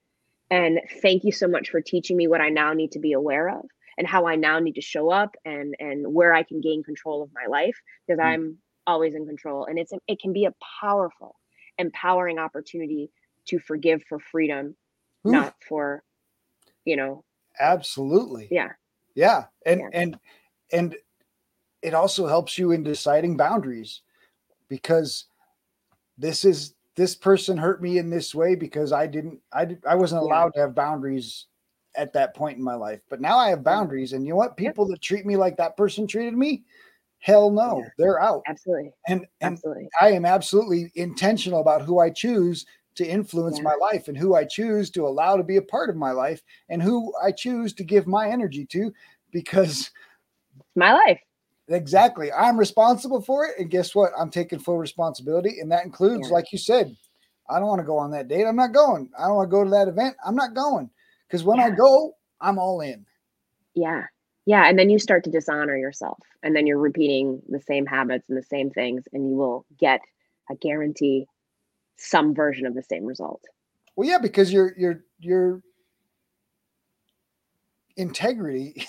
And thank you so much for teaching me what I now need to be aware of and how I now need to show up and and where I can gain control of my life because Mm. I'm always in control and it's it can be a powerful empowering opportunity to forgive for freedom Oof, not for you know absolutely. yeah Yeah. And Yeah. and and it also helps you in deciding boundaries because this is this person hurt me in this way because I didn't I I wasn't allowed to have boundaries at that point in my life. But now I have boundaries and you know what? People that treat me like that person treated me, hell no, they're out. absolutely And and absolutely I am absolutely intentional about who I choose to influence Yeah. my life and who I choose to allow to be a part of my life and who I choose to give my energy to because my life exactly I'm responsible for it. And guess what? I'm taking full responsibility. And that includes, Yeah. like you said, I don't want to go on that date. I'm not going. I don't want to go to that event. I'm not going. Because when I go, I'm all in. yeah yeah and then you start to dishonor yourself and then you're repeating the same habits and the same things and you will get i guarantee some version of the same result Well, yeah, because your your your integrity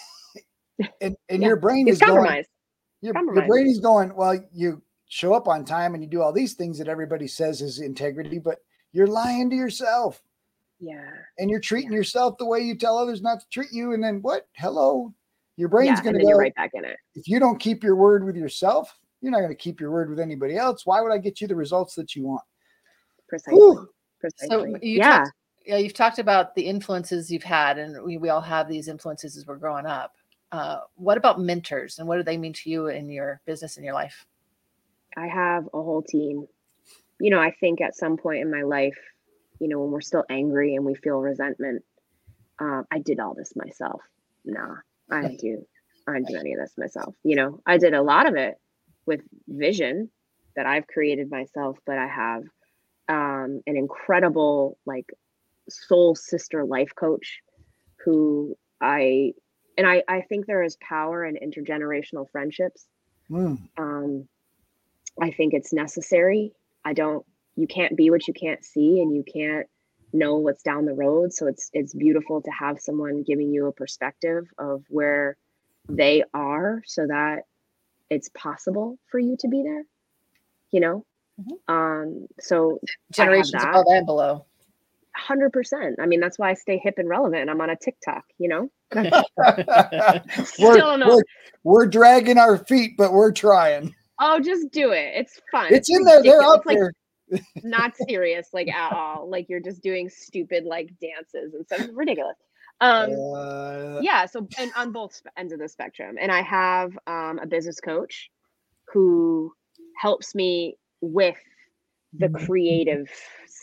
and, and Yeah. your brain it's is compromised your, your Compromise. brain is going well you show up on time and you do all these things that everybody says is integrity but you're lying to yourself. Yeah. And you're treating yourself the way you tell others not to treat you and then what? Hello. Your brain's yeah going to then go you're right back in it. if you don't keep your word with yourself you're not going to keep your word with anybody else. Why would i get you the results that you want? Precisely. Whew. precisely. You yeah. talked- Yeah, you've talked about the influences you've had, and we, we all have these influences as we're growing up. Uh, what about mentors, and what do they mean to you in your business in your life? I have a whole team. You know, I think at some point in my life, you know, when we're still angry and we feel resentment, um, I did all this myself. Nah, I didn't do, I didn't do any of this myself. You know, I did a lot of it with vision that I've created myself, but I have um, an incredible like soul sister life coach who I and I I think there is power in intergenerational friendships Mm, um, I think it's necessary. I don't. You can't be what you can't see, and you can't know what's down the road. So it's it's beautiful to have someone giving you a perspective of where they are, so that it's possible for you to be there. You know. Mhm. Um. So Generations that. above and below. Hundred percent. I mean, that's why I stay hip and relevant. I'm on a TikTok. You know. we're, Still we're, we're dragging our feet but we're trying Oh, just do it. It's fun. it's in there they're ridiculous. out like there not serious like at all like you're just doing stupid like dances and stuff It's ridiculous um Uh, yeah so and on both ends of the spectrum and i have um a business coach who helps me with the creative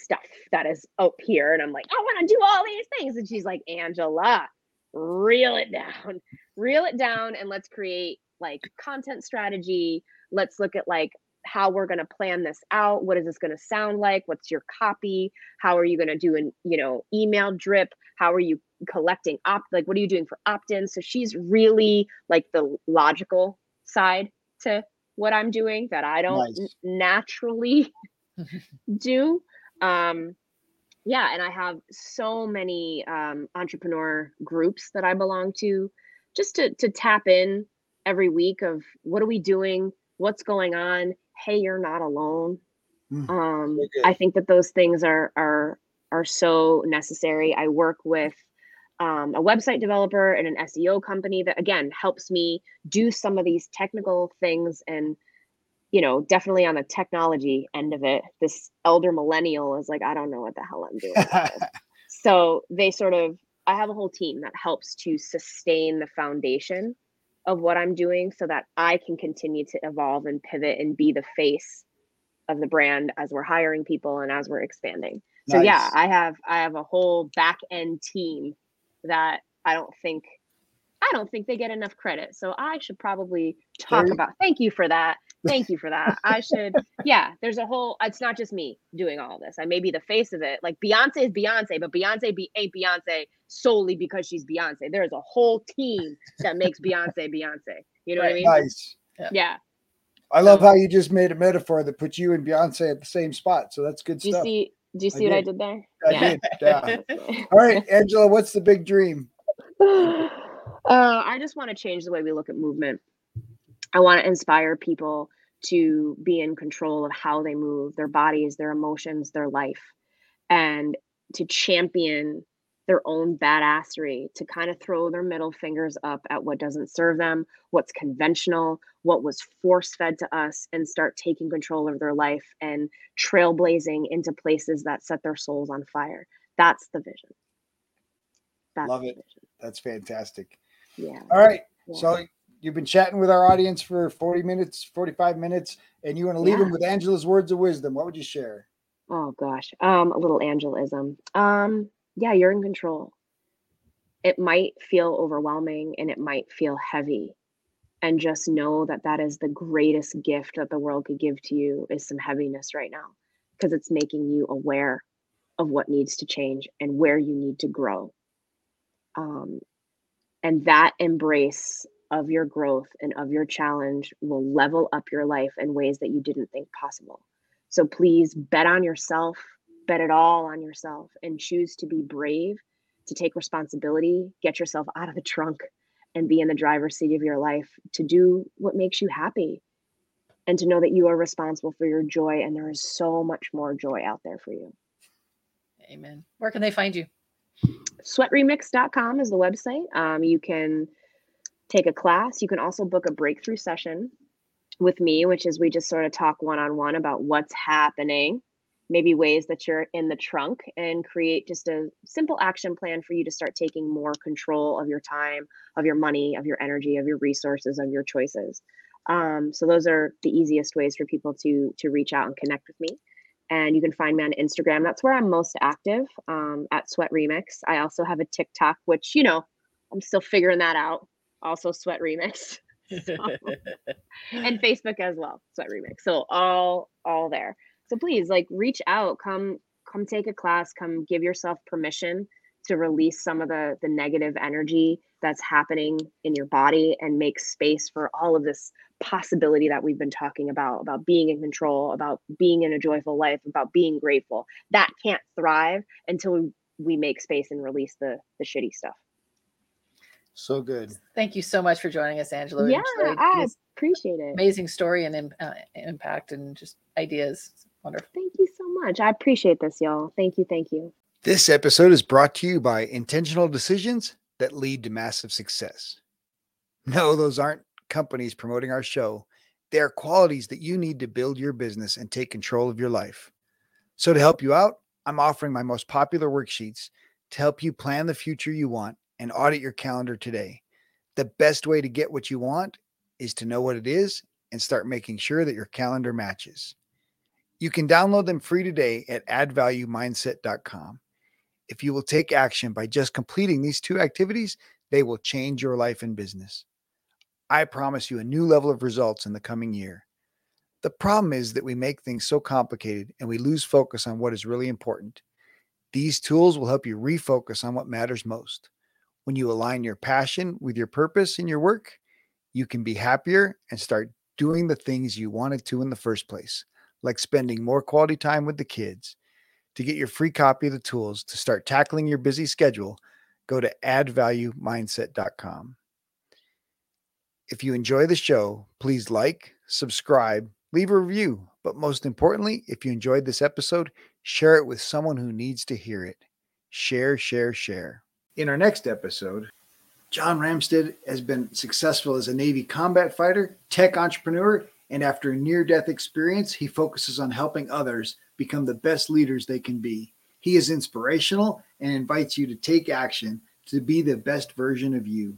stuff that is up here and i'm like i want to do all these things. And she's like angela reel it down reel it down and let's create like content strategy. Let's look at like how we're going to plan this out. What is this going to sound like? What's your copy? How are you going to do an you know email drip? How are you collecting opt like what are you doing for opt-ins so she's really like the logical side to what i'm doing that i don't Nice. n- naturally do um yeah and i have so many um entrepreneur groups that i belong to just to to tap in every week of what are we doing? What's going on? Hey you're not alone. Mm, um very i think that those things are are are so necessary. I work with um, a website developer and an seo company that again helps me do some of these technical things and you know definitely on the technology end of it this elder millennial is like i don't know what the hell i'm doing so they sort of i have a whole team that helps to sustain the foundation of what i'm doing so that i can continue to evolve and pivot and be the face of the brand as we're hiring people and as we're expanding. So yeah i have i have a whole back end team that i don't think i don't think they get enough credit. So i should probably talk about thank you for that thank you for that i should yeah there's a whole it's not just me doing all this i may be the face of it like beyonce is beyonce but beyonce be, ain't beyonce solely because she's beyonce there's a whole team that makes beyonce beyonce you know what i mean nice. yeah I love So- how you just made a metaphor that puts you and Beyonce at the same spot. So that's good do you stuff. see do you I see what i did. did there I did. Yeah. All right, Angela, what's the big dream? uh, I just want to change the way we look at movement. I want to inspire people to be in control of how they move, their bodies, their emotions, their life, and to champion their own badassery, to kind of throw their middle fingers up at what doesn't serve them, what's conventional, what was force fed to us, and start taking control of their life and trailblazing into places that set their souls on fire. That's the vision. That's Love the it. vision. That's fantastic. Yeah. All right. yeah. So you've been chatting with our audience for 40 minutes, 45 minutes, and you want to leave them with Angela's words of wisdom. What would you share? Oh gosh. Um, a little angelism. Um, yeah, you're in control. It might feel overwhelming and it might feel heavy. And just know that that is the greatest gift that the world could give to you is some heaviness right now because it's making you aware of what needs to change and where you need to grow. Um, and that embrace of your growth and of your challenge will level up your life in ways that you didn't think possible. So please bet on yourself, bet it all on yourself, and choose to be brave, to take responsibility, get yourself out of the trunk, and be in the driver's seat of your life to do what makes you happy and to know that you are responsible for your joy. And there is so much more joy out there for you. Amen. Where can they find you? Sweatremix.com is the website. Um, you can take a class. You can also book a breakthrough session with me, which is we just sort of talk one on one about what's happening, maybe ways that you're in the trunk, and create just a simple action plan for you to start taking more control of your time, of your money, of your energy, of your resources, of your choices. Um, so those are the easiest ways for people to to reach out and connect with me. And you can find me on Instagram. That's where I'm most active um, at Sweat Remix. I also have a TikTok, which you know I'm still figuring that out. Also Sweat Remix and Facebook as well, Sweat Remix. So all all there. So please like reach out, come come take a class, come give yourself permission to release some of the the negative energy that's happening in your body and make space for all of this possibility that we've been talking about about being in control, about being in a joyful life, about being grateful. That can't thrive until we, we make space and release the the shitty stuff. So good. Thank you so much for joining us, Angela. We yeah, enjoyed I appreciate it. amazing story and uh, impact and just ideas. It's wonderful. Thank you so much. I appreciate this, y'all. Thank you. Thank you. This episode is brought to you by intentional decisions that lead to massive success. No, those aren't companies promoting our show. They are qualities that you need to build your business and take control of your life. So, to help you out, I'm offering my most popular worksheets to help you plan the future you want and audit your calendar today. The best way to get what you want is to know what it is and start making sure that your calendar matches. You can download them free today at addvaluemindset.com. If you will take action by just completing these two activities, they will change your life and business. I promise you a new level of results in the coming year. The problem is that we make things so complicated and we lose focus on what is really important. These tools will help you refocus on what matters most. When you align your passion with your purpose in your work, you can be happier and start doing the things you wanted to in the first place, like spending more quality time with the kids. To get your free copy of the tools to start tackling your busy schedule, go to addvaluemindset.com. If you enjoy the show, please like, subscribe, leave a review, but most importantly, if you enjoyed this episode, share it with someone who needs to hear it. Share, share, share. In our next episode, John Ramstead has been successful as a Navy combat fighter, tech entrepreneur, and after a near death experience, he focuses on helping others become the best leaders they can be. He is inspirational and invites you to take action to be the best version of you.